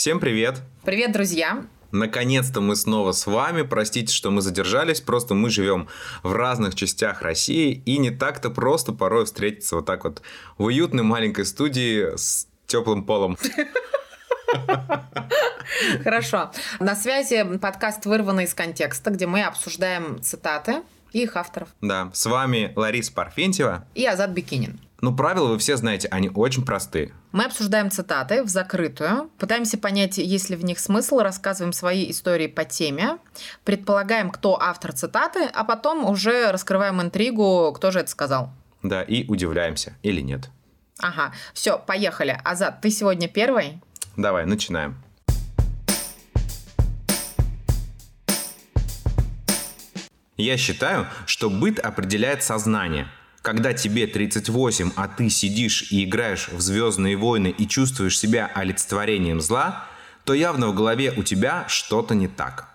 Всем привет! Привет, друзья! Наконец-то мы снова с вами. Простите, что мы задержались, просто мы живем в разных частях России, и не так-то просто порой встретиться вот так вот в уютной маленькой студии с теплым полом. Хорошо. На связи подкаст «Вырванный из контекста», где мы обсуждаем цитаты и их авторов. Да, с вами Лариса Парфентьева и Азат Бикинин. Ну, правила вы все знаете, они очень простые. Мы обсуждаем цитаты в закрытую, пытаемся понять, есть ли в них смысл, рассказываем свои истории по теме, предполагаем, кто автор цитаты, а потом уже раскрываем интригу, кто же это сказал. Да, и удивляемся или нет. Ага, все, поехали. Азат, ты сегодня первый? Давай, начинаем. Я считаю, что быт определяет сознание – когда тебе 38, а ты сидишь и играешь в Звездные войны и чувствуешь себя олицетворением зла, то явно в голове у тебя что-то не так.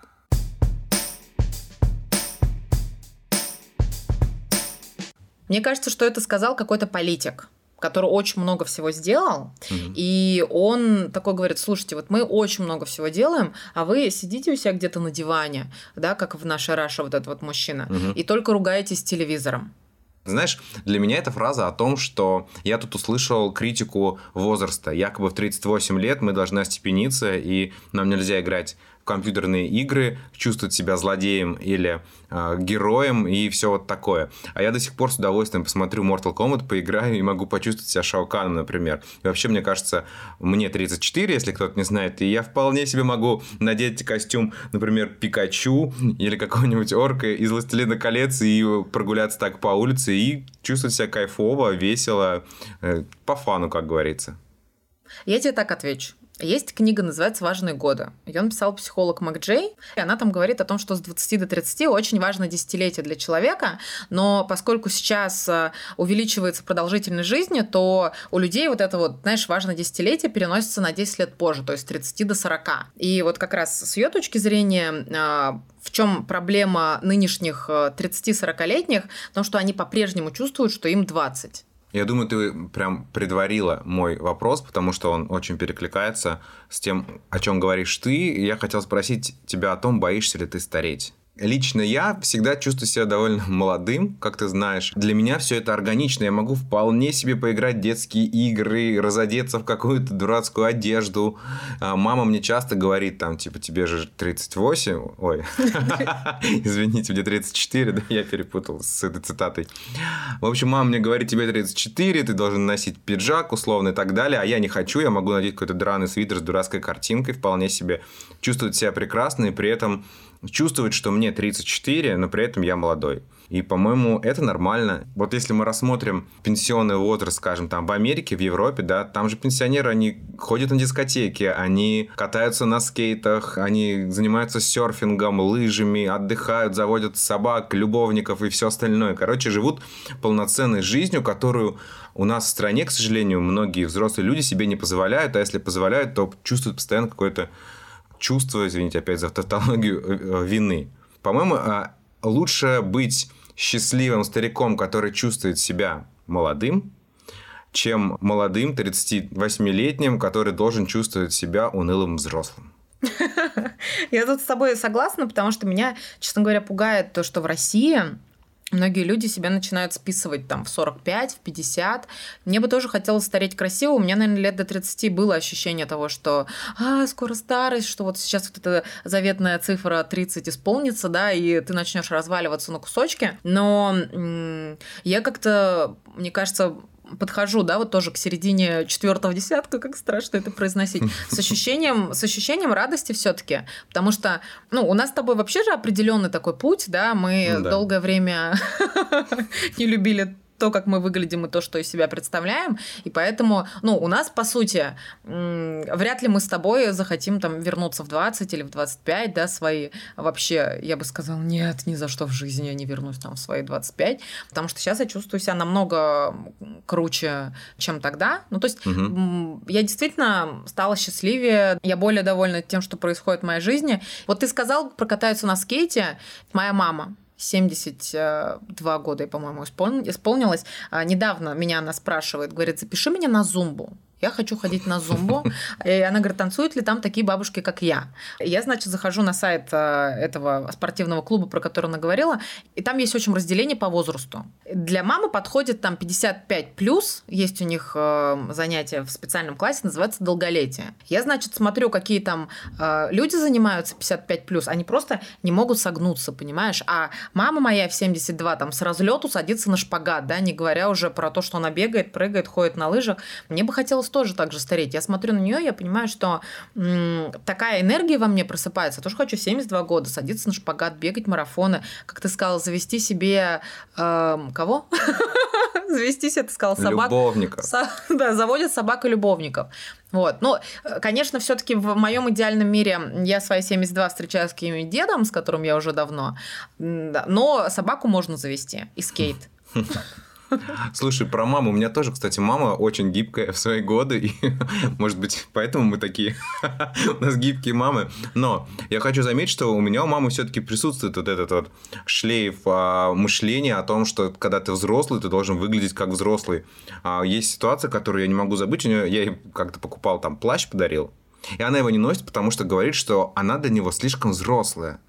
Мне кажется, что это сказал какой-то политик который очень много всего сделал, mm-hmm. и он такой говорит, слушайте, вот мы очень много всего делаем, а вы сидите у себя где-то на диване, да, как в нашей Раше вот этот вот мужчина, mm-hmm. и только ругаетесь телевизором. Знаешь, для меня эта фраза о том, что я тут услышал критику возраста. Якобы в 38 лет мы должны остепениться, и нам нельзя играть компьютерные игры, чувствовать себя злодеем или э, героем и все вот такое. А я до сих пор с удовольствием посмотрю Mortal Kombat, поиграю и могу почувствовать себя Шауканом, например. И вообще, мне кажется, мне 34, если кто-то не знает, и я вполне себе могу надеть костюм, например, Пикачу или какого-нибудь орка из «Властелина колец» и прогуляться так по улице и чувствовать себя кайфово, весело, э, по фану, как говорится. Я тебе так отвечу. Есть книга, называется «Важные годы». Ее написал психолог МакДжей, и она там говорит о том, что с 20 до 30 очень важно десятилетие для человека, но поскольку сейчас э, увеличивается продолжительность жизни, то у людей вот это вот, знаешь, важное десятилетие переносится на 10 лет позже, то есть с 30 до 40. И вот как раз с ее точки зрения э, в чем проблема нынешних 30-40-летних? Э, в том, что они по-прежнему чувствуют, что им 20. Я думаю, ты прям предварила мой вопрос, потому что он очень перекликается с тем, о чем говоришь ты. Я хотел спросить тебя о том, боишься ли ты стареть. Лично я всегда чувствую себя довольно молодым, как ты знаешь. Для меня все это органично. Я могу вполне себе поиграть в детские игры, разодеться в какую-то дурацкую одежду. А, мама мне часто говорит, там, типа, тебе же 38. Ой, извините, мне 34, да, я перепутал с этой цитатой. В общем, мама мне говорит, тебе 34, ты должен носить пиджак, условно, и так далее. А я не хочу, я могу надеть какой-то драный свитер с дурацкой картинкой, вполне себе чувствовать себя прекрасно и при этом чувствовать, что мне 34, но при этом я молодой. И, по-моему, это нормально. Вот если мы рассмотрим пенсионный возраст, скажем, там в Америке, в Европе, да, там же пенсионеры, они ходят на дискотеки, они катаются на скейтах, они занимаются серфингом, лыжами, отдыхают, заводят собак, любовников и все остальное. Короче, живут полноценной жизнью, которую у нас в стране, к сожалению, многие взрослые люди себе не позволяют, а если позволяют, то чувствуют постоянно какое-то чувство, извините опять за тавтологию, э, э, вины. По-моему, а, лучше быть счастливым стариком, который чувствует себя молодым, чем молодым 38-летним, который должен чувствовать себя унылым взрослым. Я тут с тобой согласна, потому что меня, честно говоря, пугает то, что в России Многие люди себя начинают списывать там в 45, в 50. Мне бы тоже хотелось стареть красиво. У меня, наверное, лет до 30 было ощущение того, что а, скоро старость, что вот сейчас вот эта заветная цифра 30 исполнится, да, и ты начнешь разваливаться на кусочки. Но м- я как-то, мне кажется, подхожу, да, вот тоже к середине четвертого десятка, как страшно это произносить, с ощущением, с ощущением радости все-таки, потому что, ну, у нас с тобой вообще же определенный такой путь, да, мы да. долгое время не любили то, как мы выглядим и то, что из себя представляем. И поэтому, ну, у нас, по сути, вряд ли мы с тобой захотим там вернуться в 20 или в 25, да, свои. Вообще, я бы сказала, нет, ни за что в жизни я не вернусь там в свои 25, потому что сейчас я чувствую себя намного круче, чем тогда. Ну, то есть угу. я действительно стала счастливее, я более довольна тем, что происходит в моей жизни. Вот ты сказал, прокатаются на скейте, моя мама 72 года, по-моему, исполнилось. А, недавно меня она спрашивает, говорит, запиши меня на зумбу. Я хочу ходить на зумбу. И она говорит, танцуют ли там такие бабушки, как я? Я, значит, захожу на сайт э, этого спортивного клуба, про который она говорила, и там есть очень разделение по возрасту. Для мамы подходит там 55 плюс, есть у них э, занятия в специальном классе, называется долголетие. Я, значит, смотрю, какие там э, люди занимаются 55 плюс, они просто не могут согнуться, понимаешь? А мама моя в 72 там с разлету садится на шпагат, да, не говоря уже про то, что она бегает, прыгает, ходит на лыжах. Мне бы хотелось тоже так же стареть. Я смотрю на нее, я понимаю, что м- такая энергия во мне просыпается. Я тоже хочу 72 года садиться на шпагат, бегать марафоны. Как ты сказал, завести себе... Э, кого? Завести себе, ты сказал, собак. Любовников. Со- да, заводят собак и любовников. Вот. Ну, конечно, все-таки в моем идеальном мире я свои 72 встречаю с каким-нибудь дедом, с которым я уже давно. Но собаку можно завести и скейт. Слушай, про маму. У меня тоже, кстати, мама очень гибкая в свои годы. И, может быть, поэтому мы такие. у нас гибкие мамы. Но я хочу заметить, что у меня у мамы все-таки присутствует вот этот вот шлейф а, мышления о том, что когда ты взрослый, ты должен выглядеть как взрослый. А, есть ситуация, которую я не могу забыть. У нее, я ей как-то покупал там плащ, подарил. И она его не носит, потому что говорит, что она для него слишком взрослая.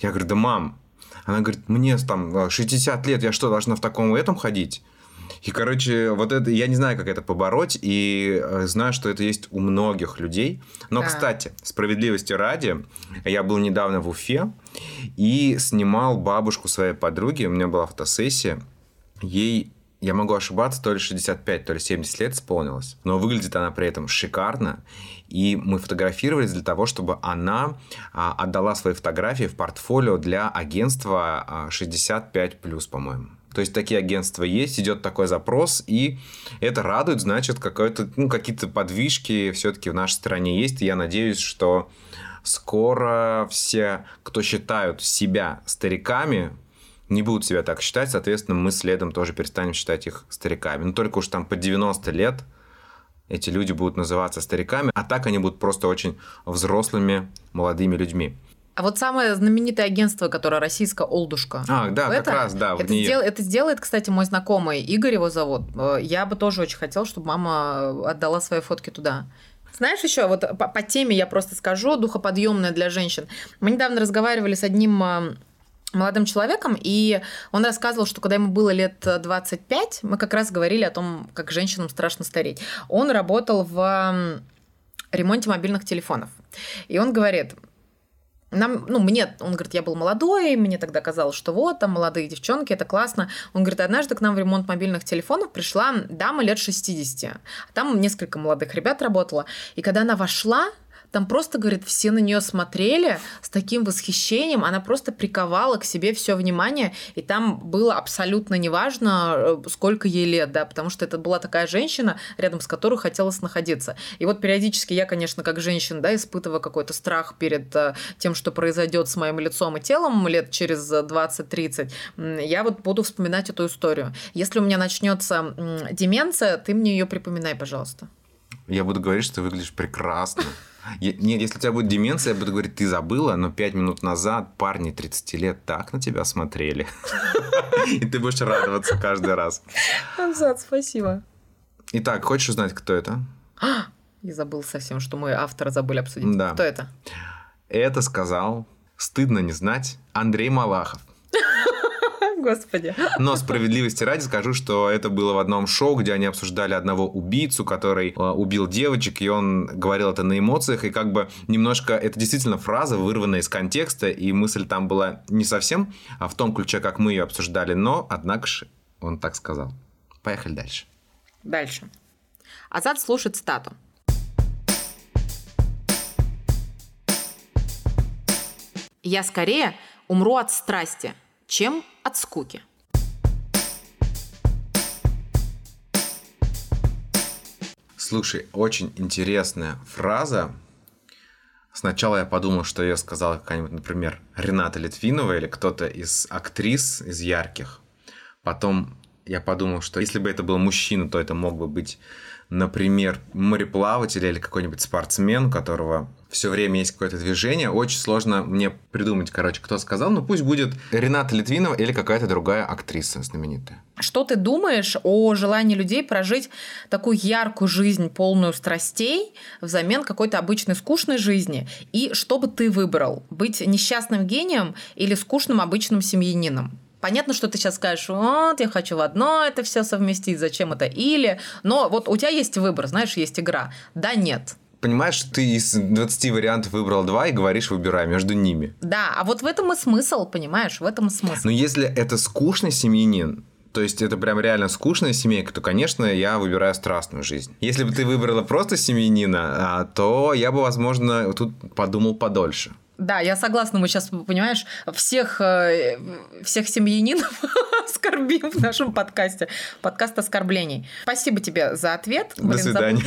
Я говорю, да мам, она говорит, мне там 60 лет, я что, должна в таком этом ходить? И, короче, вот это, я не знаю, как это побороть, и э, знаю, что это есть у многих людей. Но, Да. кстати, справедливости ради, я был недавно в Уфе и снимал бабушку своей подруги, у меня была фотосессия, ей, я могу ошибаться, то ли 65, то ли 70 лет исполнилось, но выглядит она при этом шикарно, и мы фотографировались для того, чтобы она а, отдала свои фотографии в портфолио для агентства а, 65+, по-моему. То есть такие агентства есть, идет такой запрос, и это радует, значит, какой-то, ну, какие-то подвижки все-таки в нашей стране есть. И я надеюсь, что скоро все, кто считают себя стариками, не будут себя так считать, соответственно, мы следом тоже перестанем считать их стариками. Но только уж там по 90 лет эти люди будут называться стариками, а так они будут просто очень взрослыми молодыми людьми. А вот самое знаменитое агентство, которое российское «Олдушка». А, да, как раз, да, это, нее. сдел- это сделает, кстати, мой знакомый, Игорь его зовут. Э, Я бы тоже очень хотел, чтобы мама отдала свои фотки туда. Знаешь еще, вот по, по теме я просто скажу, духоподъемная для женщин. Мы недавно разговаривали с одним э, молодым человеком, и он рассказывал, что когда ему было лет 25, мы как раз говорили о том, как женщинам страшно стареть. Он работал в ремонте мобильных телефонов. И он говорит, нам, ну, мне, он говорит, я был молодой, мне тогда казалось, что вот, там молодые девчонки, это классно. Он говорит, однажды к нам в ремонт мобильных телефонов пришла дама лет 60. А Там несколько молодых ребят работало. И когда она вошла, там просто, говорит, все на нее смотрели с таким восхищением, она просто приковала к себе все внимание, и там было абсолютно неважно, э, сколько ей лет, да, потому что это была такая женщина, рядом с которой хотелось находиться. И вот периодически я, конечно, как женщина, да, испытываю какой-то страх перед э, тем, что произойдет с моим лицом и телом лет через э, 20-30, м, я вот буду вспоминать эту историю. Если у меня начнется деменция, ты мне ее припоминай, пожалуйста. Я буду говорить, что ты выглядишь прекрасно. Нет, если у тебя будет деменция, я буду говорить, ты забыла, но пять минут назад парни 30 лет так на тебя смотрели. И ты будешь радоваться каждый раз. Абзац, спасибо. Итак, хочешь узнать, кто это? Я забыл совсем, что мы автора забыли обсудить. Да. Кто это? Это сказал, стыдно не знать, Андрей Малахов. Господи. Но справедливости ради скажу, что это было в одном шоу, где они обсуждали одного убийцу, который э, убил девочек, и он говорил это на эмоциях, и как бы немножко, это действительно фраза, вырванная из контекста, и мысль там была не совсем а в том ключе, как мы ее обсуждали, но, однако же, он так сказал. Поехали дальше. Дальше. Азат слушает стату. Я скорее умру от страсти, чем от скуки. Слушай, очень интересная фраза. Сначала я подумал, что ее сказала какая-нибудь, например, Рената Литвинова или кто-то из актрис, из ярких. Потом я подумал, что если бы это был мужчина, то это мог бы быть, например, мореплаватель или какой-нибудь спортсмен, у которого все время есть какое-то движение. Очень сложно мне придумать, короче, кто сказал. Ну, пусть будет Рената Литвинова или какая-то другая актриса знаменитая. Что ты думаешь о желании людей прожить такую яркую жизнь, полную страстей, взамен какой-то обычной скучной жизни? И что бы ты выбрал? Быть несчастным гением или скучным обычным семьянином? Понятно, что ты сейчас скажешь, вот, я хочу в одно это все совместить, зачем это или. Но вот у тебя есть выбор, знаешь, есть игра. Да, нет. Понимаешь, ты из 20 вариантов выбрал два и говоришь, выбирай между ними. Да, а вот в этом и смысл, понимаешь, в этом и смысл. Но если это скучный семьянин, то есть это прям реально скучная семейка, то, конечно, я выбираю страстную жизнь. Если бы ты выбрала просто семьянина, а, то я бы, возможно, тут подумал подольше. Да, я согласна, мы сейчас, понимаешь, всех, э, всех семьянинов оскорбим в нашем подкасте. Подкаст оскорблений. Спасибо тебе за ответ. До Блин, свидания.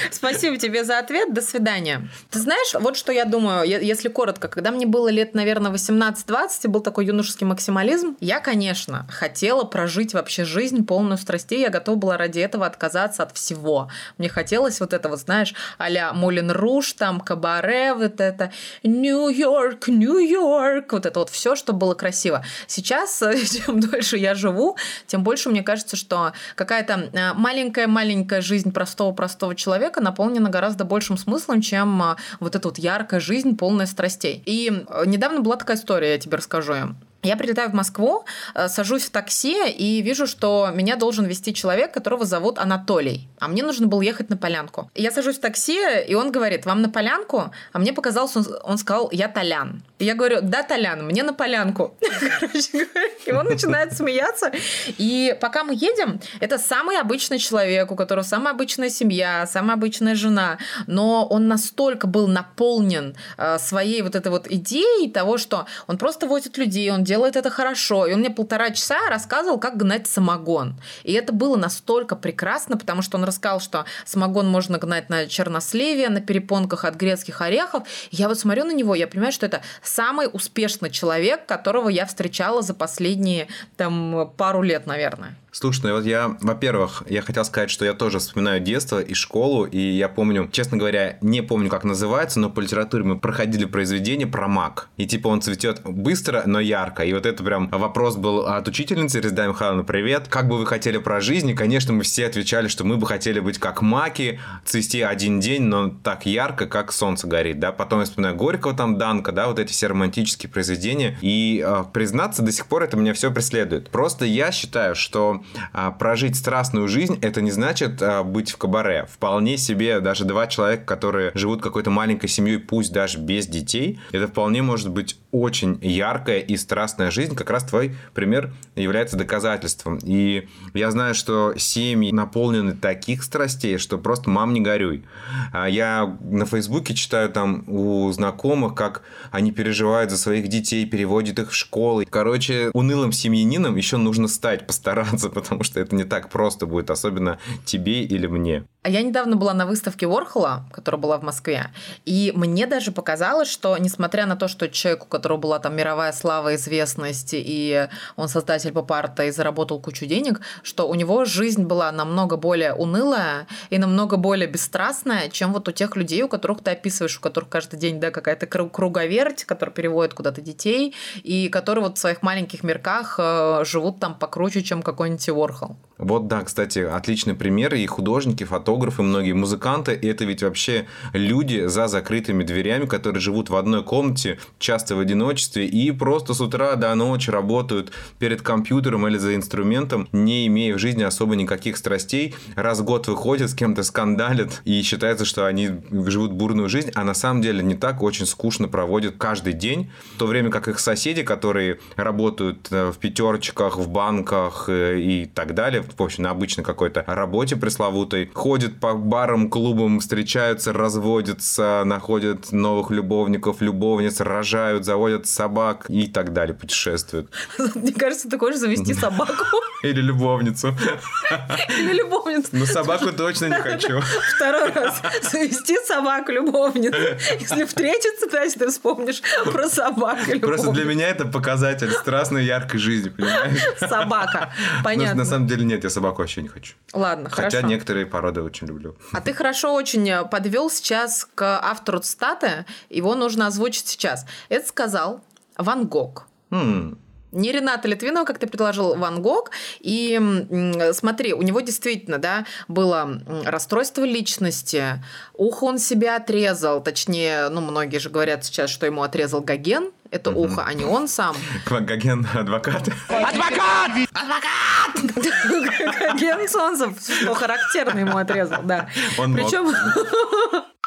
Спасибо тебе за ответ. До свидания. Ты знаешь, вот что я думаю, если коротко, когда мне было лет, наверное, 18-20, был такой юношеский максимализм, я, конечно, хотела прожить вообще жизнь полную страстей, я готова была ради этого отказаться от всего. Мне хотелось вот это вот, знаешь, а-ля Мулин Руш, там, Кабаре, вот это Нью-Йорк, Нью-Йорк, вот это вот все, что было красиво. Сейчас, чем дольше я живу, тем больше мне кажется, что какая-то маленькая-маленькая э, жизнь простого-простого человека наполнена гораздо большим смыслом, чем э, вот эта вот яркая жизнь, полная страстей. И э, недавно была такая история, я тебе расскажу. Я прилетаю в Москву, э, сажусь в такси и вижу, что меня должен вести человек, которого зовут Анатолий. А мне нужно было ехать на полянку. Я сажусь в такси, и он говорит, вам на полянку? А мне показалось, он, он сказал, я Толян. И я говорю, да, Толян, мне на полянку. И он начинает смеяться. И пока мы едем, это самый обычный человек, у которого самая обычная семья, самая обычная жена. Но он настолько был наполнен э, своей вот этой вот идеей того, что он просто возит людей, он делает это хорошо. И он мне полтора часа рассказывал, как гнать самогон. И это было настолько прекрасно, потому что он рассказал, что самогон можно гнать на черносливе, на перепонках от грецких орехов. И я вот смотрю на него, я понимаю, что это самый успешный человек, которого я встречала за последние там пару лет, наверное. Слушай, ну вот я, во-первых, я хотел сказать, что я тоже вспоминаю детство и школу, и я помню, честно говоря, не помню, как называется, но по литературе мы проходили произведение про мак. И типа он цветет быстро, но ярко. И вот это прям вопрос был от учительницы Резда Михайловна, привет. Как бы вы хотели про жизнь? И, конечно, мы все отвечали, что мы бы хотели быть как маки, цвести один день, но так ярко, как солнце горит, да. Потом я вспоминаю Горького, там Данка, да, вот эти все романтические произведения. И э, признаться, до сих пор это меня все преследует. Просто я считаю, что а, прожить страстную жизнь, это не значит а, быть в кабаре. Вполне себе даже два человека, которые живут какой-то маленькой семьей, пусть даже без детей, это вполне может быть очень яркая и страстная жизнь. Как раз твой пример является доказательством. И я знаю, что семьи наполнены таких страстей, что просто мам не горюй. А я на Фейсбуке читаю там у знакомых, как они переживают за своих детей, переводят их в школы. Короче, унылым семьянином еще нужно стать, постараться, потому что это не так просто будет, особенно тебе или мне. А я недавно была на выставке Ворхола, которая была в Москве, и мне даже показалось, что несмотря на то, что человек, у которого была там мировая слава, известность, и он создатель поп-арта и заработал кучу денег, что у него жизнь была намного более унылая и намного более бесстрастная, чем вот у тех людей, у которых ты описываешь, у которых каждый день да, какая-то круговерть, которая переводит куда-то детей, и которые вот в своих маленьких мирках э, живут там покруче, чем какой-нибудь Ворхол. Вот, да, кстати, отличный пример. И художники, фотографы, многие музыканты. И это ведь вообще люди за закрытыми дверями, которые живут в одной комнате, часто в одиночестве, и просто с утра до ночи работают перед компьютером или за инструментом, не имея в жизни особо никаких страстей. Раз в год выходят, с кем-то скандалят, и считается, что они живут бурную жизнь, а на самом деле не так, очень скучно проводят каждый день, в то время как их соседи, которые работают э, в пятерочках, в банках э, и так далее, в общем, на обычной какой-то работе пресловутой, ходят по барам, клубам, встречаются, разводятся, находят новых любовников, любовниц, рожают, заводят собак и так далее, путешествуют. Мне кажется, ты хочешь завести собаку. Или любовницу. Или любовницу. Ну, собаку точно не хочу. Второй раз. Завести собаку, любовницу. Если встретиться, значит, ты вспомнишь про собаку, Просто для меня это показатель страстной, яркой жизни, понимаешь? Собака. Понятно. На самом деле нет, я собаку вообще не хочу. Ладно, Хотя хорошо. некоторые породы очень люблю. А ты хорошо очень подвел сейчас к автору цитаты. Его нужно озвучить сейчас. Это сказал Ван Гог. М, Не Рената Литвинова, как ты предложил, Ван Гог. И смотри, у него действительно, да, было расстройство личности, ухо он себя отрезал, точнее, ну, многие же говорят сейчас, что ему отрезал Гоген, это ухо, а не он сам. Гоген адвокат. Гоген Солнцев, что характерно ему отрезал, да. Он мог. Причем...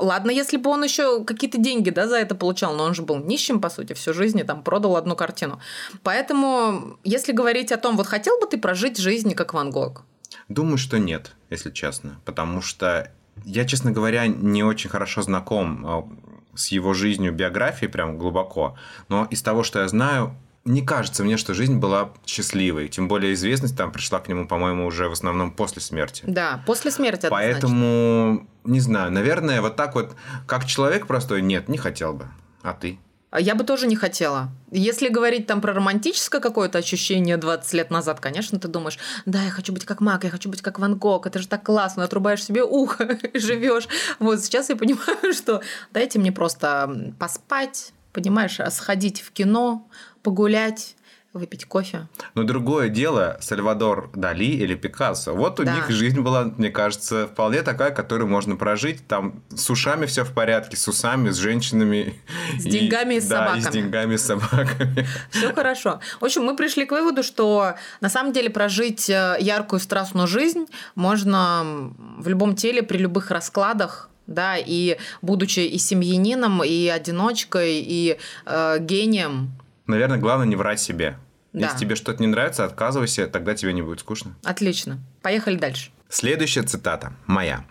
Ладно, если бы он еще какие-то деньги да, за это получал, но он же был нищим, по сути, всю жизнь и там продал одну картину. Поэтому, если говорить о том, вот хотел бы ты прожить жизнь как Ван Гог? Думаю, что нет, если честно. Потому что я, честно говоря, не очень хорошо знаком а, с его жизнью, биографией прям глубоко. Но из того, что я знаю, не кажется мне, что жизнь была счастливой. Тем более известность там пришла к нему, по-моему, уже в основном после смерти. Да, после смерти однозначно. Поэтому, не знаю, наверное, вот так вот, как человек простой, нет, не хотел бы. А ты? А Я бы тоже не хотела. Если говорить там про романтическое какое-то ощущение 20 лет назад, конечно, ты думаешь, да, я хочу быть как Мак, я хочу быть как Ван Гог, это же так классно, отрубаешь себе ухо и живешь. Вот сейчас я понимаю, что дайте мне просто поспать, понимаешь, а сходить в кино, погулять, выпить кофе. Но другое дело Сальвадор Дали или Пикассо. Вот у Да. них жизнь была, мне кажется, вполне такая, которую можно прожить. Там с ушами все в порядке, с усами, с женщинами. С деньгами и с да, и с собаками. деньгами и с собаками. Все хорошо. В общем, мы пришли к выводу, что на самом деле прожить э, яркую страстную жизнь можно в любом теле при любых раскладах. Да, и будучи и семьянином, и одиночкой, и э, гением. Наверное, главное не врать себе. Да. Если тебе что-то не нравится, отказывайся, тогда тебе не будет скучно. Отлично. Поехали дальше. Следующая цитата моя.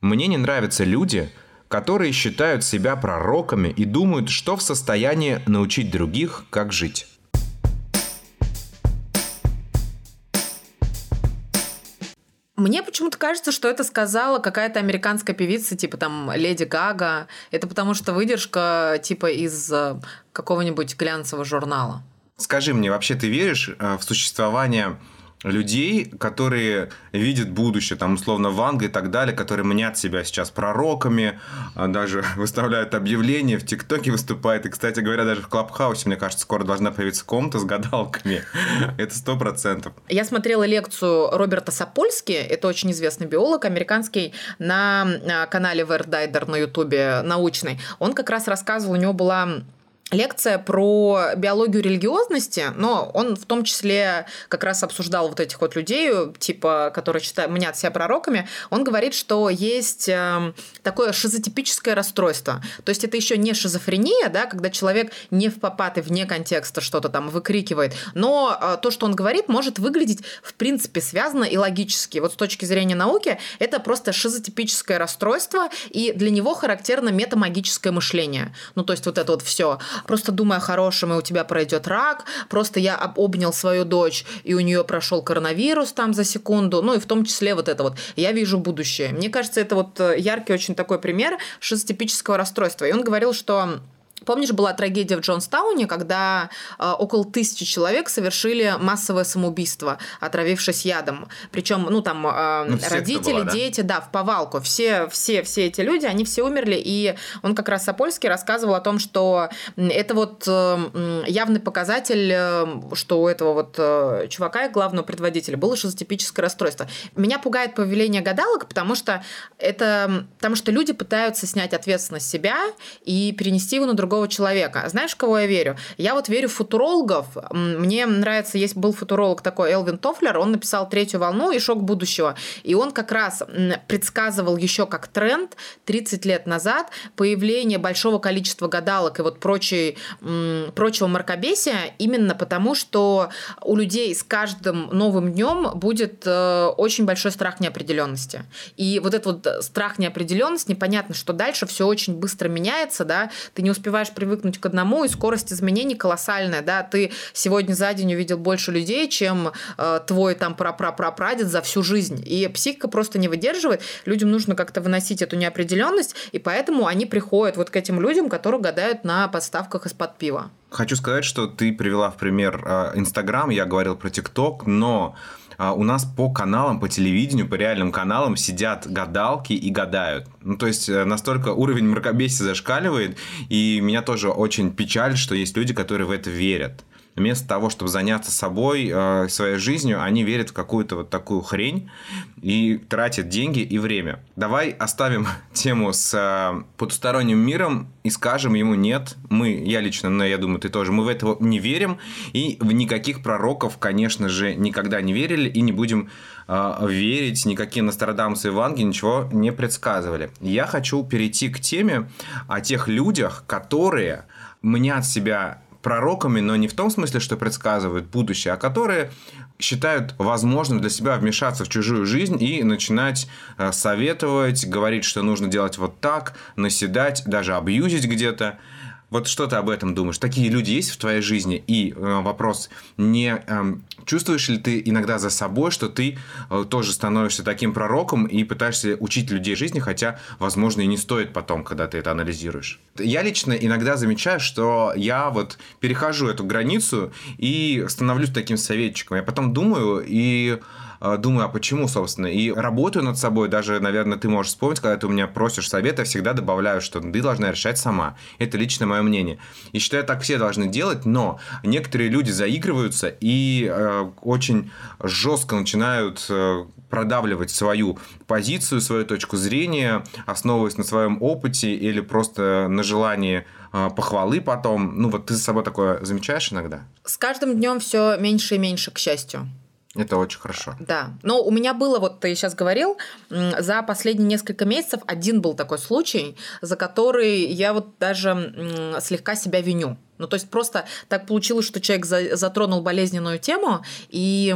Мне не нравятся люди, которые считают себя пророками и думают, что в состоянии научить других, как жить. Мне почему-то кажется, что это сказала какая-то американская певица, типа там Леди Гага. Это потому что выдержка типа из э, какого-нибудь глянцевого журнала. Скажи мне, вообще ты веришь э, в существование людей, которые видят будущее, там, условно, Ванга и так далее, которые мнят себя сейчас пророками, а даже выставляют объявления, в ТикТоке выступают. И, кстати говоря, даже в Клабхаусе, мне кажется, скоро должна появиться комната с гадалками. Это сто процентов. Я смотрела лекцию Роберта Сапольски, это очень известный биолог американский, на а, канале Вердайдер на ютубе научный. Он как раз рассказывал, у него была лекция про биологию религиозности, но он в том числе как раз обсуждал вот этих вот людей, типа, которые считают, мнят себя пророками. Он говорит, что есть эм, такое шизотипическое расстройство. То есть это еще не шизофрения, да, когда человек не в попад и вне контекста что-то там выкрикивает, но э, то, что он говорит, может выглядеть в принципе связано и логически. Вот с точки зрения науки это просто шизотипическое расстройство, и для него характерно метамагическое мышление. Ну, то есть вот это вот все. Просто думай о хорошем, и у тебя пройдет рак. Просто я об- обнял свою дочь, и у нее прошел коронавирус там за секунду. Ну, и в том числе вот это вот. Я вижу будущее. Мне кажется, это вот э, яркий очень такой пример шизотипического расстройства. И он говорил, что Помнишь, была трагедия в Джонстауне, когда э, около тысячи человек совершили массовое самоубийство, отравившись ядом. Причем, ну там э, Ну, родители, была, да? дети, да, в повалку. Все, все, все эти люди, они все умерли. И он как раз Сапольский рассказывал о том, что это вот э, явный показатель, э, что у этого вот э, чувака, главного предводителя, было шизотипическое расстройство. Меня пугает повеление гадалок, потому что это, потому что люди пытаются снять ответственность себя и перенести его на другого человека. Знаешь, кого я верю? Я вот верю в футурологов. Мне нравится, есть был футуролог такой Элвин Тофлер, он написал «Третью волну» и «Шок будущего». И он как раз предсказывал еще как тренд 30 лет назад появление большого количества гадалок и вот прочей, прочего мракобесия именно потому, что у людей с каждым новым днем будет э, очень большой страх неопределенности. И вот этот вот страх неопределенности, непонятно, что дальше все очень быстро меняется, да, ты не успеваешь успеваешь привыкнуть к одному, и скорость изменений колоссальная, да, ты сегодня за день увидел больше людей, чем э, твой там прапрапрапрадед за всю жизнь, и психика просто не выдерживает, людям нужно как-то выносить эту неопределенность, и поэтому они приходят вот к этим людям, которые гадают на подставках из-под пива. Хочу сказать, что ты привела в пример э, Инстаграм, я говорил про ТикТок, но у нас по каналам, по телевидению, по реальным каналам сидят гадалки и гадают. Ну, то есть э, настолько уровень мракобесия зашкаливает, и меня тоже очень печалит, что есть люди, которые в это верят вместо того, чтобы заняться собой, э, своей жизнью, они верят в какую-то вот такую хрень и тратят деньги и время. Давай оставим тему с э, потусторонним миром и скажем ему нет. Мы, я лично, но я думаю, ты тоже, мы в это не верим и в никаких пророков, конечно же, никогда не верили и не будем э, верить, никакие Нострадамусы и Ванги ничего не предсказывали. Я хочу перейти к теме о тех людях, которые мнят себя пророками, но не в том смысле, что предсказывают будущее, а которые считают возможным для себя вмешаться в чужую жизнь и начинать э, советовать, говорить, что нужно делать вот так, наседать, даже абьюзить где-то. Вот что ты об этом думаешь? Такие люди есть в твоей жизни? И э, вопрос, не э, чувствуешь ли ты иногда за собой, что ты э, тоже становишься таким пророком и пытаешься учить людей жизни, хотя, возможно, и не стоит потом, когда ты это анализируешь? Я лично иногда замечаю, что я вот перехожу эту границу и становлюсь таким советчиком. Я потом думаю и думаю, а почему, собственно, и работаю над собой, даже, наверное, ты можешь вспомнить, когда ты у меня просишь совета, я всегда добавляю, что ты должна решать сама. Это лично мое мнение. И считаю, так все должны делать, но некоторые люди заигрываются и э, очень жестко начинают э, продавливать свою позицию, свою точку зрения, основываясь на своем опыте или просто на желании э, похвалы потом. Ну вот ты за собой такое замечаешь иногда? С каждым днем все меньше и меньше, к счастью. Это очень хорошо. Да. Но у меня было, вот ты сейчас говорил, за последние несколько месяцев один был такой случай, за который я вот даже слегка себя виню. Ну, то есть просто так получилось, что человек за, затронул болезненную тему, и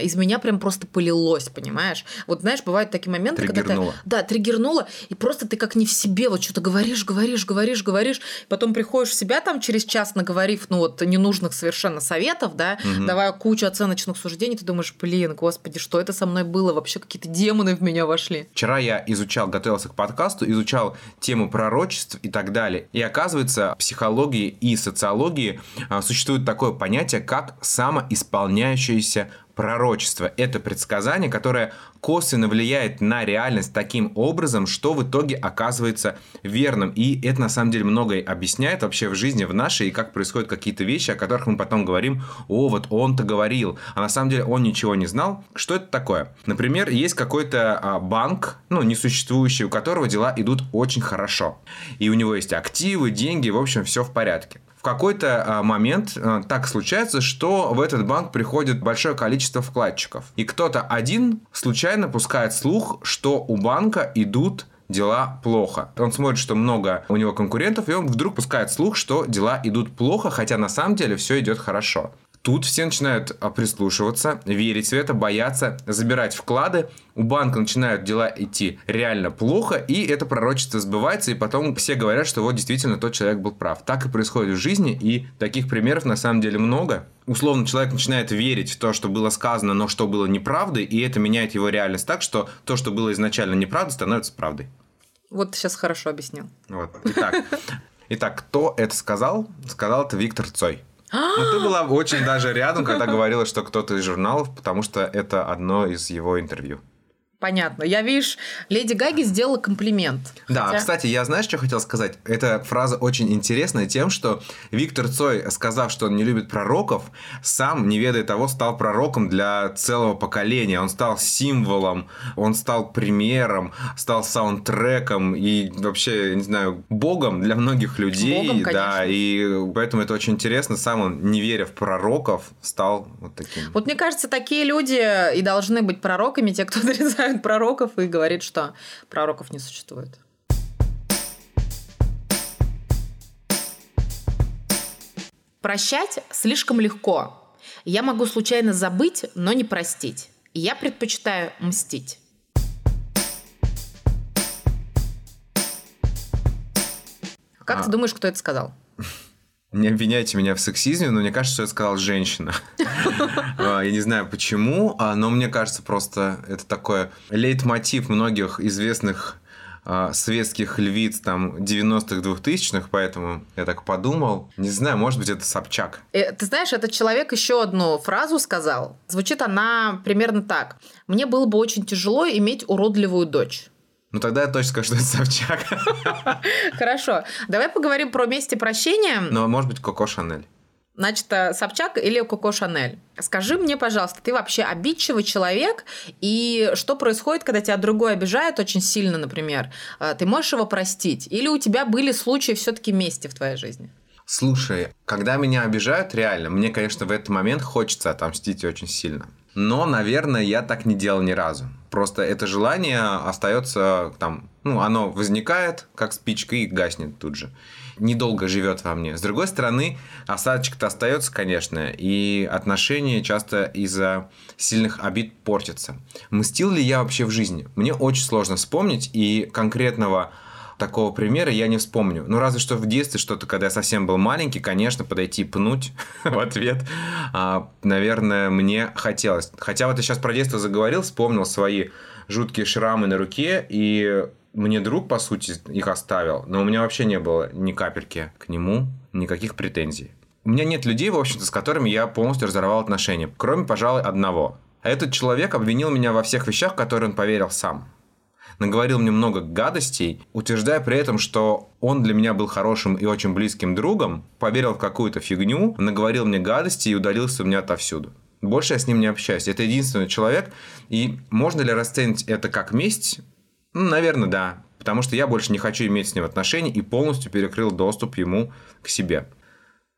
из меня прям просто полилось, понимаешь? Вот знаешь, бывают такие моменты, когда ты... Да, триггернуло, и просто ты как не в себе, вот что-то говоришь, говоришь, говоришь, говоришь, потом приходишь в себя там через час, наговорив, ну вот, ненужных совершенно советов, да, угу. давая кучу оценочных суждений, ты думаешь, блин, господи, что это со мной было? Вообще какие-то демоны в меня вошли. Вчера я изучал, готовился к подкасту, изучал тему пророчеств и так далее. И оказывается, психологии и социологии а, существует такое понятие, как самоисполняющееся пророчество. Это предсказание, которое косвенно влияет на реальность таким образом, что в итоге оказывается верным. И это на самом деле многое объясняет вообще в жизни, в нашей, и как происходят какие-то вещи, о которых мы потом говорим, о, вот он-то говорил, а на самом деле он ничего не знал. Что это такое? Например, есть какой-то а, банк, ну, несуществующий, у которого дела идут очень хорошо. И у него есть активы, деньги, в общем, все в порядке в какой-то а, момент а, так случается, что в этот банк приходит большое количество вкладчиков. И кто-то один случайно пускает слух, что у банка идут дела плохо. Он смотрит, что много у него конкурентов, и он вдруг пускает слух, что дела идут плохо, хотя на самом деле все идет хорошо. Тут все начинают а, прислушиваться, верить в это, бояться, забирать вклады. У банка начинают дела идти реально плохо, и это пророчество сбывается, и потом все говорят, что вот действительно тот человек был прав. Так и происходит в жизни, и таких примеров на самом деле много. Условно, человек начинает верить в то, что было сказано, но что было неправдой, и это меняет его реальность так, что то, что было изначально неправдой, становится правдой. Вот сейчас хорошо объяснил. Вот. Итак, итак, кто это сказал? Сказал это Виктор Цой. Ну, ты была очень даже рядом, когда говорила, что кто-то из журналов, потому что это одно из его интервью. Понятно. Я, видишь, Леди Гаги сделала комплимент. Да, Хотя... кстати, я знаешь, что хотел сказать? Эта фраза очень интересная тем, что Виктор Цой, сказав, что он не любит пророков, сам, не ведая того, стал пророком для целого поколения. Он стал символом, он стал примером, стал саундтреком и вообще, не знаю, богом для многих людей. Богом, да, и поэтому это очень интересно. Сам он, не веря в пророков, стал вот таким. Вот мне кажется, такие люди и должны быть пророками, те, кто отрицает отрицают пророков и говорит, что пророков не существует. Прощать слишком легко. Я могу случайно забыть, но не простить. Я предпочитаю мстить. Как А. ты думаешь, кто это сказал? Не обвиняйте меня в сексизме, но мне кажется, что это сказала женщина. А, Я не знаю почему, а, но мне кажется, просто это такой лейтмотив многих известных а, светских львиц там 90-х, 2000-х, поэтому я так подумал. Не знаю, может быть, это Собчак. Э, Ты знаешь, этот человек еще одну фразу сказал. Звучит она примерно так. Мне было бы очень тяжело иметь уродливую дочь. Ну, тогда я точно скажу, что это Собчак. Хорошо. Давай поговорим про месть и прощение. Но, может быть, Коко Шанель. Значит, э, Собчак или Коко Шанель? Скажи мне, пожалуйста, ты вообще обидчивый человек? И что происходит, когда тебя другой обижает очень сильно, например? Э, Ты можешь его простить? Или у тебя были случаи все-таки мести в твоей жизни? Слушай, когда меня обижают, реально, мне, конечно, в этот момент хочется отомстить очень сильно. Но, наверное, я так не делал ни разу. Просто это желание остается там, ну, оно возникает, как спичка, и гаснет тут же. Недолго живет во мне. С другой стороны, осадочек-то остается, конечно, и отношения часто из-за сильных обид портятся. Мстил ли я вообще в жизни? Мне очень сложно вспомнить, и конкретного такого примера я не вспомню. Ну, разве что в детстве что-то, когда я совсем был маленький, конечно, подойти и пнуть в ответ, а, наверное, мне хотелось. Хотя вот я сейчас про детство заговорил, вспомнил свои жуткие шрамы на руке, и мне друг, по сути, их оставил, но у меня вообще не было ни капельки к нему, никаких претензий. У меня нет людей, в общем-то, с которыми я полностью разорвал отношения, кроме, пожалуй, одного. Этот человек обвинил меня во всех вещах, в которые он поверил сам наговорил мне много гадостей, утверждая при этом, что он для меня был хорошим и очень близким другом, поверил в какую-то фигню, наговорил мне гадости и удалился у меня отовсюду. Больше я с ним не общаюсь. Это единственный человек. И можно ли расценить это как месть? Ну, наверное, да. Потому что я больше не хочу иметь с ним отношений и полностью перекрыл доступ ему к себе.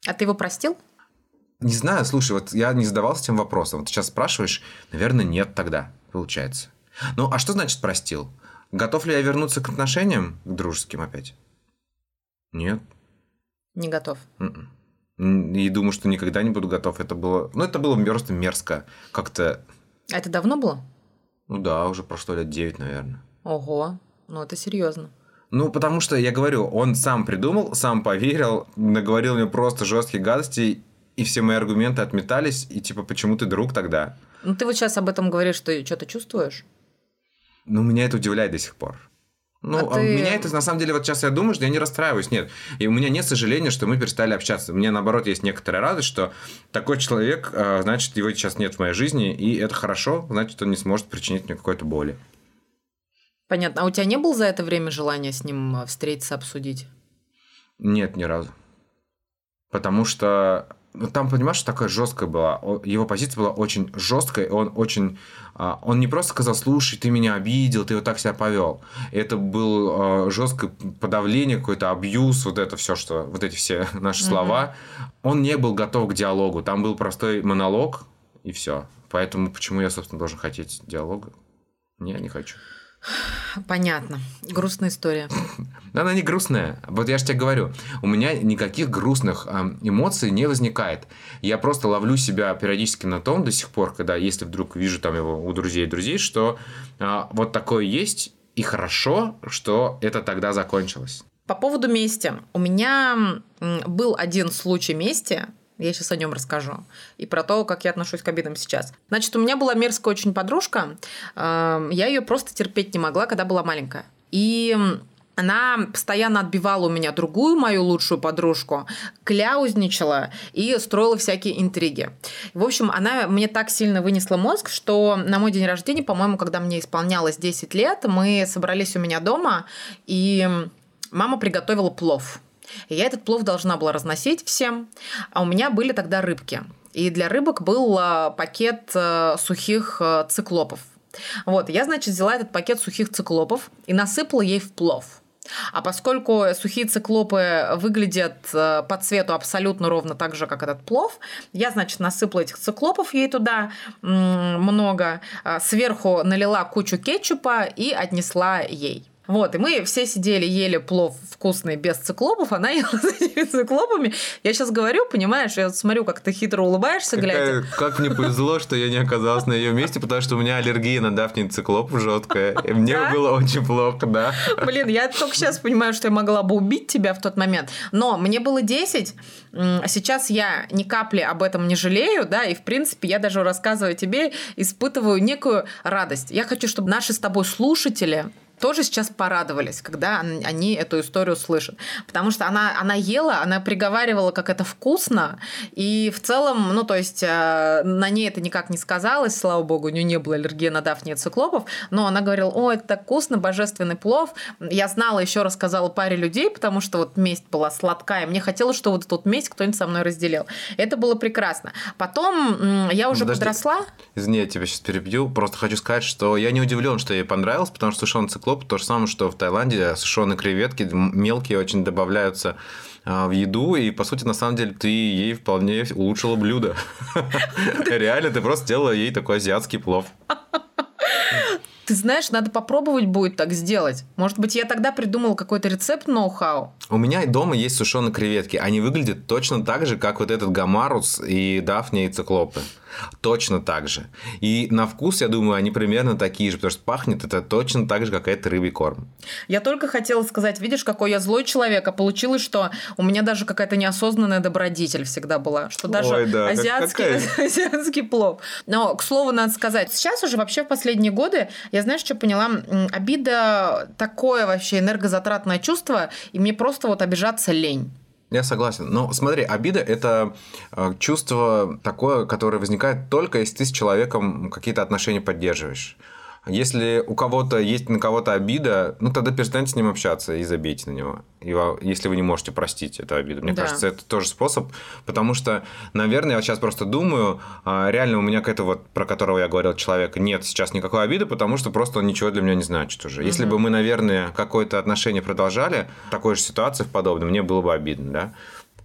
А ты его простил? Не знаю, слушай, вот я не задавался этим вопросом. Вот сейчас спрашиваешь, наверное, нет тогда, получается. Ну, а что значит простил? Готов ли я вернуться к отношениям, к дружеским опять? Нет. Не готов. М-м. И думаю, что никогда не буду готов. Это было... Ну, это было просто мерзко. Как-то... А это давно было? Ну да, уже прошло лет 9, наверное. Ого, ну это серьезно. Ну, потому что, я говорю, он сам придумал, сам поверил, наговорил мне просто жесткие гадости, и все мои аргументы отметались, и типа, почему ты друг тогда? Ну ты вот сейчас об этом говоришь, что что-то чувствуешь? Ну, меня это удивляет до сих пор. Ну, А ты- меня это, на самом деле, вот сейчас я думаю, что я не расстраиваюсь, нет. И у меня нет сожаления, что мы перестали общаться. Меня, наоборот, есть некоторая радость, что такой человек, э, значит, его сейчас нет в моей жизни, и это хорошо, значит, он не сможет причинить мне какой-то боли. Понятно. А у тебя не было за это время желания с ним э, встретиться, обсудить? Нет, ни разу. Потому что там, понимаешь, такая жесткая была. Его позиция была очень жесткая. и Он очень... а, Он не просто сказал, слушай, ты меня обидел, ты вот так себя повел. Это был а, жесткое подавление, какой-то абьюз, вот это все, что... Вот эти все наши Мгм. слова. Он не был готов к диалогу. Там был простой монолог, и все. Поэтому почему я, собственно, должен хотеть диалога? Не, не хочу. Понятно. Грустная история. Она не грустная. Вот я же тебе говорю, у меня никаких грустных эм, эмоций не возникает. Я просто ловлю себя периодически на том до сих пор, когда если вдруг вижу там его у друзей друзей, что а, вот такое есть, и хорошо, что это тогда закончилось. По поводу мести. У меня был один случай мести. Я сейчас о нем расскажу. И про то, как я отношусь к обидам сейчас. Значит, у меня была мерзкая очень подружка. Эм, Я ее просто терпеть не могла, когда была маленькая. И она постоянно отбивала у меня другую мою лучшую подружку, кляузничала и строила всякие интриги. В общем, она мне так сильно вынесла мозг, что на мой день рождения, по-моему, когда мне исполнялось 10 лет, мы собрались у меня дома, и мама приготовила плов. И я этот плов должна была разносить всем. А у меня были тогда рыбки. И для рыбок был а, пакет а, сухих а, циклопов. Вот, я, значит, взяла этот пакет сухих циклопов и насыпала ей в плов. А поскольку сухие циклопы выглядят э, по цвету абсолютно ровно так же, как этот плов, я, значит, насыпала этих циклопов ей туда много, а, сверху налила кучу кетчупа и отнесла ей. Вот, и мы все сидели, ели плов вкусный без циклопов, она ела с этими циклопами. Я сейчас говорю, понимаешь, я смотрю, как ты хитро улыбаешься, глядя. Как мне повезло, что я не оказалась на ее месте, потому что у меня аллергия на дафни циклопов жесткая. И мне было очень плохо, да. Блин, я только сейчас понимаю, что я могла бы убить тебя в тот момент. Но мне было 10, а сейчас я ни капли об этом не жалею, да, и в принципе я даже рассказываю тебе, испытываю некую радость. Я хочу, чтобы наши с тобой слушатели тоже сейчас порадовались, когда они эту историю слышат. Потому что она, она ела, она приговаривала, как это вкусно, и в целом, ну, то есть э, на ней это никак не сказалось, слава богу, у нее не было аллергии на дафни и циклопов, но она говорила, о, это так вкусно, божественный плов. Я знала, еще рассказала паре людей, потому что вот месть была сладкая, мне хотелось, что вот тут месть кто-нибудь со мной разделил. Это было прекрасно. Потом я уже Подожди. подросла. Извини, я тебя сейчас перебью, просто хочу сказать, что я не удивлен, что ей понравилось, потому что сушеный циклоп циклоп, то же самое, что в Таиланде сушеные креветки мелкие очень добавляются а, в еду, и, по сути, на самом деле, ты ей вполне улучшила блюдо. Реально, ты просто сделала ей такой азиатский плов. Ты знаешь, надо попробовать будет так сделать. Может быть, я тогда придумал какой-то рецепт ноу-хау. У меня дома есть сушеные креветки. Они выглядят точно так же, как вот этот гамарус и дафния и циклопы. Точно так же. И на вкус, я думаю, они примерно такие же, потому что пахнет это точно так же, как это рыбий корм. Я только хотела сказать, видишь, какой я злой человек, а получилось, что у меня даже какая-то неосознанная добродетель всегда была, что даже Ой, да, азиатский, азиатский плов. Но, к слову, надо сказать, сейчас уже вообще в последние годы, я знаешь, что поняла, обида такое вообще энергозатратное чувство, и мне просто вот обижаться лень. Я согласен. Но смотри, обида – это э, чувство такое, которое возникает только если ты с человеком какие-то отношения поддерживаешь. Если у кого-то есть на кого-то обида, ну тогда перестаньте с ним общаться и забейте на него. И, если вы не можете простить эту обиду. Мне да. кажется, это тоже способ, потому что, наверное, я сейчас просто думаю, а, реально у меня какая-то вот, про которого я говорил, человека, нет сейчас никакой обиды, потому что просто он ничего для меня не значит уже. Если угу. бы мы, наверное, какое-то отношение продолжали, такой же ситуации в подобном, мне было бы обидно, да.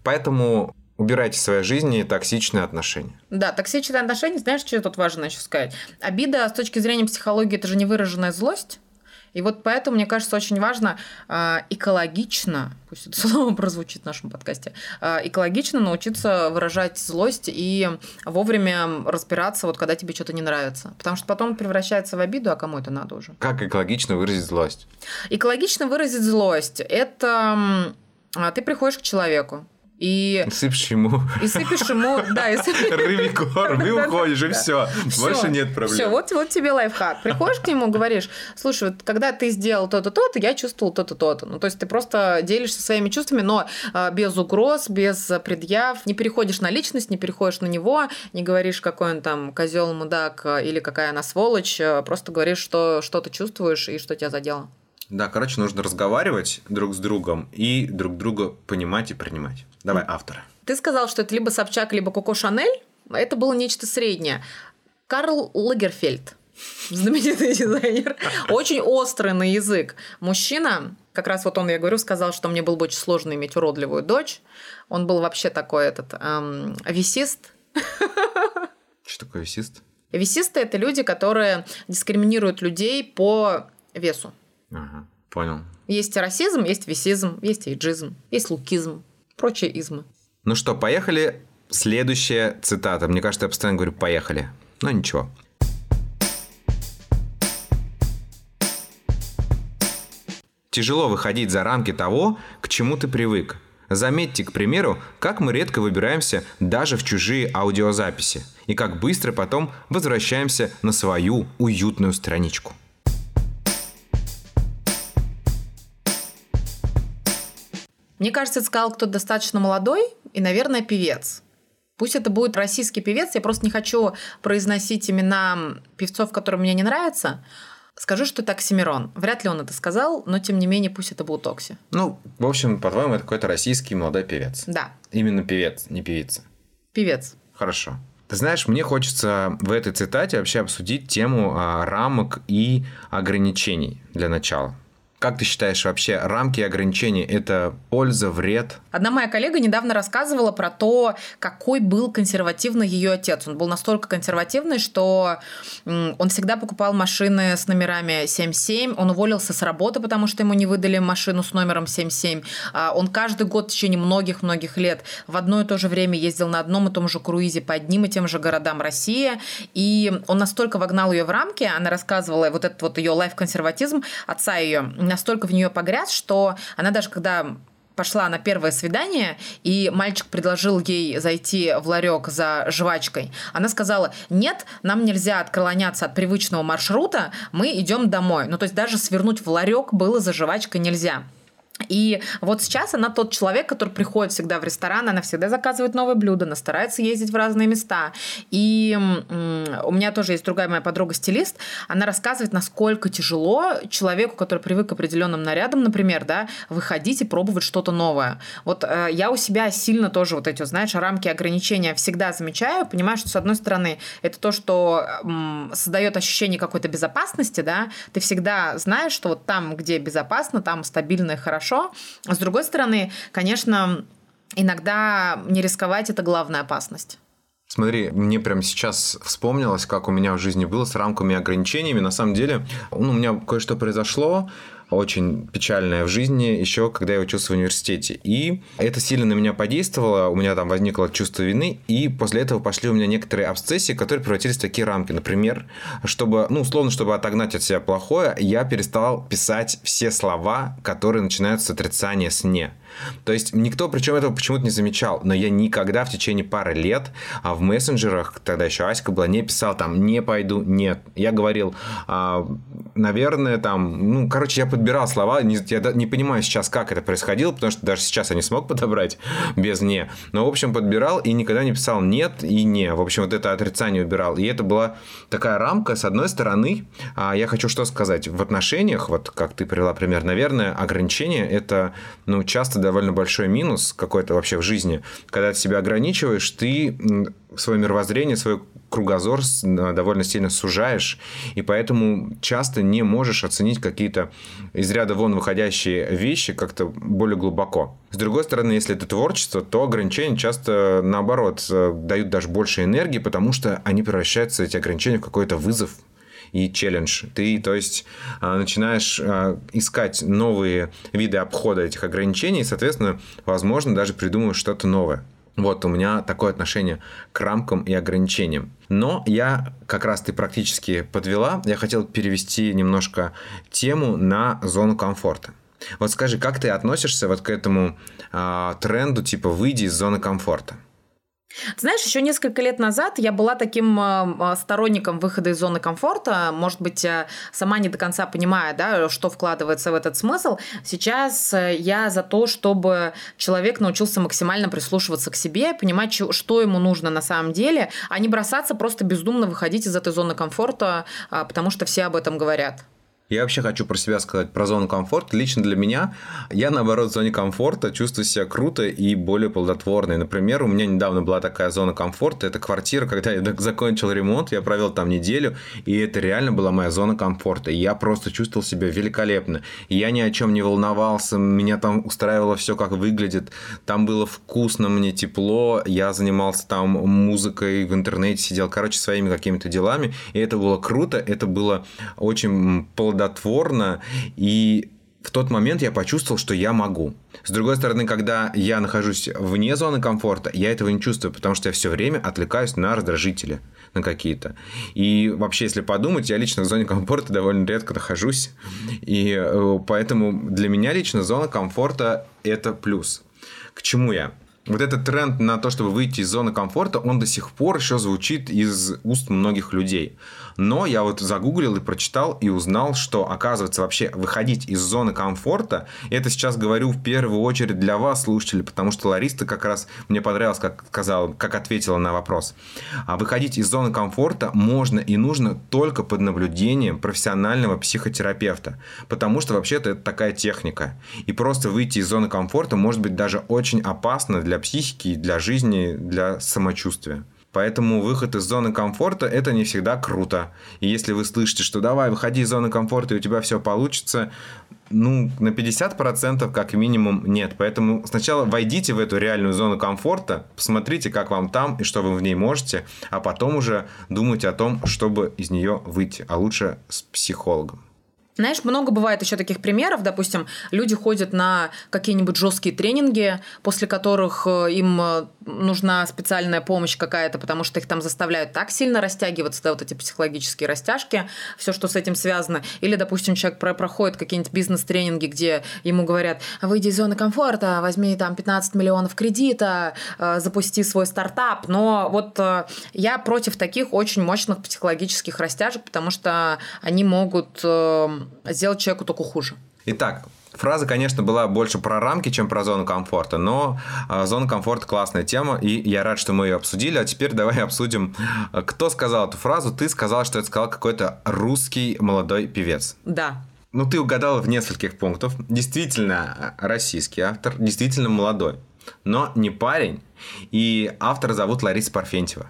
Поэтому убирайте в своей жизни токсичные отношения. Да, токсичные отношения, знаешь, что тут важно еще сказать? Обида с точки зрения психологии – это же невыраженная злость. И вот поэтому, мне кажется, очень важно э, экологично, пусть это слово прозвучит в нашем подкасте, э, экологично научиться выражать злость и вовремя разбираться, вот когда тебе что-то не нравится. Потому что потом превращается в обиду, а кому это надо уже? Как экологично выразить злость? Экологично выразить злость – это ты приходишь к человеку, и... Сыпешь ему. И сыпешь ему, да, и сыпешь... Рыбий корм, и уходишь, и все. Больше нет проблем. Все, вот, вот тебе лайфхак. Приходишь к нему, говоришь, слушай, вот когда ты сделал то-то, то-то, я чувствовал то-то, то-то. Ну, то есть ты просто делишься своими чувствами, но а, без угроз, без предъяв, не переходишь на личность, не переходишь на него, не говоришь, какой он там козел, мудак а, или какая она сволочь, а, просто говоришь, что, что ты чувствуешь и что тебя задело. Да, короче, нужно разговаривать друг с другом и друг друга понимать и принимать. Давай автора. Ты сказал, что это либо Собчак, либо Коко Шанель. Это было нечто среднее. Карл Лагерфельд, знаменитый дизайнер, очень острый на язык. Мужчина, как раз вот он, я говорю, сказал, что мне было бы очень сложно иметь уродливую дочь. Он был вообще такой этот эм, висист. Что такое висист? Висисты – это люди, которые дискриминируют людей по весу. Ага, понял. Есть расизм, есть висизм, есть эйджизм, есть лукизм прочие измы. Ну что, поехали. Следующая цитата. Мне кажется, я постоянно говорю «поехали». Но ничего. Тяжело выходить за рамки того, к чему ты привык. Заметьте, к примеру, как мы редко выбираемся даже в чужие аудиозаписи и как быстро потом возвращаемся на свою уютную страничку. Мне кажется, это сказал кто-то достаточно молодой и, наверное, певец. Пусть это будет российский певец, я просто не хочу произносить имена певцов, которые мне не нравятся. Скажу, что это Оксимирон. Вряд ли он это сказал, но тем не менее пусть это был Токси. Ну, в общем, по-твоему, это какой-то российский молодой певец. Да. Именно певец, не певица. Певец. Хорошо. Ты знаешь, мне хочется в этой цитате вообще обсудить тему а, рамок и ограничений для начала. Как ты считаешь вообще, рамки и ограничения – это польза, вред? Одна моя коллега недавно рассказывала про то, какой был консервативный ее отец. Он был настолько консервативный, что он всегда покупал машины с номерами 77, он уволился с работы, потому что ему не выдали машину с номером 77. А он каждый год в течение многих-многих лет в одно и то же время ездил на одном и том же круизе по одним и тем же городам России. И он настолько вогнал ее в рамки, она рассказывала вот этот вот ее лайф-консерватизм отца ее, настолько в нее погряз, что она даже когда пошла на первое свидание, и мальчик предложил ей зайти в ларек за жвачкой. Она сказала, нет, нам нельзя отклоняться от привычного маршрута, мы идем домой. Ну, то есть даже свернуть в ларек было за жвачкой нельзя. И вот сейчас она тот человек, который приходит всегда в ресторан, она всегда заказывает новые блюда, она старается ездить в разные места. И у меня тоже есть другая моя подруга-стилист, она рассказывает, насколько тяжело человеку, который привык к определенным нарядам, например, да, выходить и пробовать что-то новое. Вот э, я у себя сильно тоже вот эти, знаешь, рамки ограничения всегда замечаю, понимаю, что с одной стороны это то, что м, создает ощущение какой-то безопасности, да, ты всегда знаешь, что вот там, где безопасно, там стабильно и хорошо, хорошо. А с другой стороны, конечно, иногда не рисковать – это главная опасность. Смотри, мне прямо сейчас вспомнилось, как у меня в жизни было с рамками и ограничениями. На самом деле, ну, у меня кое-что произошло, очень печальное в жизни, еще когда я учился в университете. И это сильно на меня подействовало, у меня там возникло чувство вины, и после этого пошли у меня некоторые обсессии, которые превратились в такие рамки. Например, чтобы, ну, условно, чтобы отогнать от себя плохое, я перестал писать все слова, которые начинаются с отрицания «с не». То есть никто причем этого почему-то не замечал, но я никогда в течение пары лет а в мессенджерах, тогда еще Аська была, не писал там «не пойду», «нет». Я говорил, а, наверное, там, ну, короче, я подбирал слова, не, я не понимаю сейчас, как это происходило, потому что даже сейчас я не смог подобрать без «не». Но, в общем, подбирал и никогда не писал «нет» и «не». В общем, вот это отрицание убирал. И это была такая рамка, с одной стороны, а, я хочу что сказать, в отношениях, вот как ты привела пример, наверное, ограничения – это, ну, часто довольно большой минус какой-то вообще в жизни. Когда ты себя ограничиваешь, ты свое мировоззрение, свой кругозор довольно сильно сужаешь, и поэтому часто не можешь оценить какие-то из ряда вон выходящие вещи как-то более глубоко. С другой стороны, если это творчество, то ограничения часто, наоборот, э, дают даже больше энергии, потому что они превращаются, эти ограничения, в какой-то вызов, и челлендж. Ты, то есть, а, начинаешь а, искать новые виды обхода этих ограничений, и, соответственно, возможно, даже придумываешь что-то новое. Вот у меня такое отношение к рамкам и ограничениям. Но я, как раз ты практически подвела, я хотел перевести немножко тему на зону комфорта. Вот скажи, как ты относишься вот к этому э, тренду, типа, выйди из зоны комфорта? Знаешь, еще несколько лет назад я была таким э, сторонником выхода из зоны комфорта. Может быть, э, сама не до конца понимая, да, что вкладывается в этот смысл. Сейчас э, я за то, чтобы человек научился максимально прислушиваться к себе, понимать, что ему нужно на самом деле, а не бросаться просто бездумно выходить из этой зоны комфорта, потому что все об этом говорят. Я вообще хочу про себя сказать, про зону комфорта. Лично для меня, я, наоборот, в зоне комфорта чувствую себя круто и более плодотворной. Например, у меня недавно была такая зона комфорта. Это квартира, когда я закончил ремонт, я провел там неделю, и это реально была моя зона комфорта. Я просто чувствовал себя великолепно. Я ни о чем не волновался, меня там устраивало все, как выглядит. Там было вкусно, мне тепло, я занимался там музыкой, в интернете сидел, короче, своими какими-то делами. И это было круто, это было очень плодотворно плодотворно, и в тот момент я почувствовал, что я могу. С другой стороны, когда я нахожусь вне зоны комфорта, я этого не чувствую, потому что я все время отвлекаюсь на раздражители, на какие-то. И вообще, если подумать, я лично в зоне комфорта довольно редко нахожусь. И э, поэтому для меня лично зона комфорта – это плюс. К чему я? вот этот тренд на то, чтобы выйти из зоны комфорта, он до сих пор еще звучит из уст многих людей. Но я вот загуглил и прочитал и узнал, что, оказывается, вообще выходить из зоны комфорта, это сейчас говорю в первую очередь для вас, слушатели, потому что Лариса как раз мне понравилось, как сказала, как ответила на вопрос. А выходить из зоны комфорта можно и нужно только под наблюдением профессионального психотерапевта, потому что вообще-то это такая техника. И просто выйти из зоны комфорта может быть даже очень опасно для психики, для жизни, для самочувствия. Поэтому выход из зоны комфорта – это не всегда круто. И если вы слышите, что давай, выходи из зоны комфорта, и у тебя все получится, ну, на 50% как минимум нет. Поэтому сначала войдите в эту реальную зону комфорта, посмотрите, как вам там и что вы в ней можете, а потом уже думайте о том, чтобы из нее выйти, а лучше с психологом. Знаешь, много бывает еще таких примеров. Допустим, люди ходят на какие-нибудь жесткие тренинги, после которых э, им э, нужна специальная помощь какая-то, потому что их там заставляют так сильно растягиваться, да, вот эти психологические растяжки, все, что с этим связано. Или, допустим, человек про проходит какие-нибудь бизнес-тренинги, где ему говорят, выйди из зоны комфорта, возьми там 15 миллионов кредита, э, запусти свой стартап. Но вот я против таких очень мощных психологических растяжек, потому что они могут сделать человеку только хуже. Итак, Фраза, конечно, была больше про рамки, чем про зону комфорта, но э, зона комфорта классная тема, и я рад, что мы ее обсудили. А теперь давай обсудим, кто сказал эту фразу. Ты сказала, что это сказал какой-то русский молодой певец. Да. Ну, ты угадала в нескольких пунктах. Действительно российский автор, действительно молодой, но не парень. И автора зовут Лариса Парфентьева.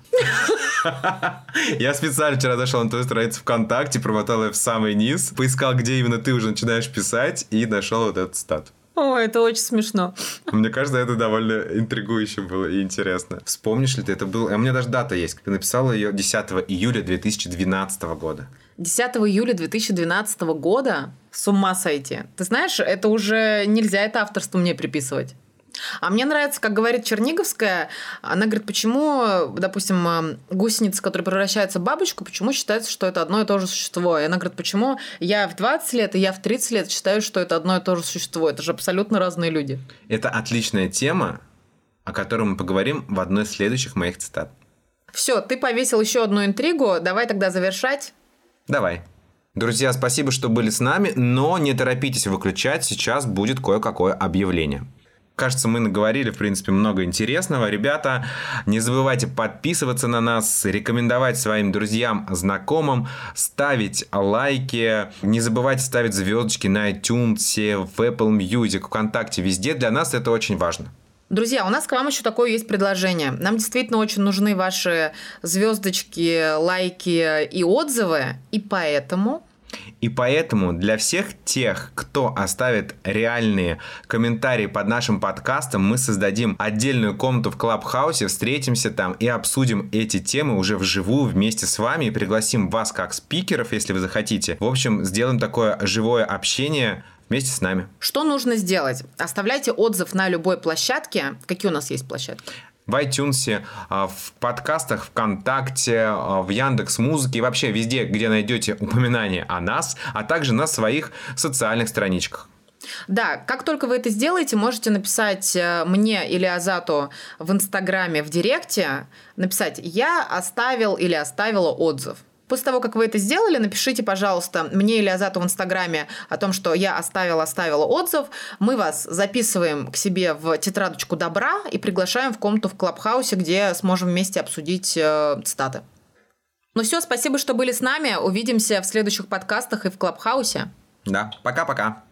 Я специально вчера зашел на твою страницу ВКонтакте, промотал ее в самый низ, поискал, где именно ты уже начинаешь писать, и нашел вот этот стат. О, это очень смешно. Мне кажется, это довольно интригующе было и интересно. Вспомнишь ли ты, это был... А у меня даже дата есть. Ты написала ее 10 июля 2012 года. 10 июля 2012 года? С ума сойти. Ты знаешь, это уже нельзя это авторство мне приписывать. А мне нравится, как говорит Черниговская, она говорит, почему, допустим, гусеница, которая превращается в бабочку, почему считается, что это одно и то же существо? И она говорит, почему я в 20 лет и я в 30 лет считаю, что это одно и то же существо? Это же абсолютно разные люди. Это отличная тема, о которой мы поговорим в одной из следующих моих цитат. Все, ты повесил еще одну интригу, давай тогда завершать. Давай. Друзья, спасибо, что были с нами, но не торопитесь выключать, сейчас будет кое-какое объявление. Кажется, мы наговорили, в принципе, много интересного. Ребята, не забывайте подписываться на нас, рекомендовать своим друзьям, знакомым, ставить лайки. Не забывайте ставить звездочки на iTunes, в Apple Music, ВКонтакте, везде. Для нас это очень важно. Друзья, у нас к вам еще такое есть предложение. Нам действительно очень нужны ваши звездочки, лайки и отзывы, и поэтому и поэтому для всех тех, кто оставит реальные комментарии под нашим подкастом, мы создадим отдельную комнату в Клабхаусе, встретимся там и обсудим эти темы уже вживую вместе с вами и пригласим вас как спикеров, если вы захотите. В общем, сделаем такое живое общение вместе с нами. Что нужно сделать? Оставляйте отзыв на любой площадке. Какие у нас есть площадки? В iTunes, а, в подкастах ВКонтакте, а, в Яндекс Музыке и вообще везде, где найдете упоминание о нас, а также на своих социальных страничках. Да, как только вы это сделаете, можете написать э, мне или Азату в Инстаграме в Директе, написать «Я оставил или оставила отзыв». После того, как вы это сделали, напишите, пожалуйста, мне или Азату в Инстаграме о том, что я оставила, оставила отзыв. Мы вас записываем к себе в тетрадочку добра и приглашаем в комнату в Клабхаусе, где сможем вместе обсудить э, цитаты. Ну все, спасибо, что были с нами. Увидимся в следующих подкастах и в Клабхаусе. Да, пока-пока.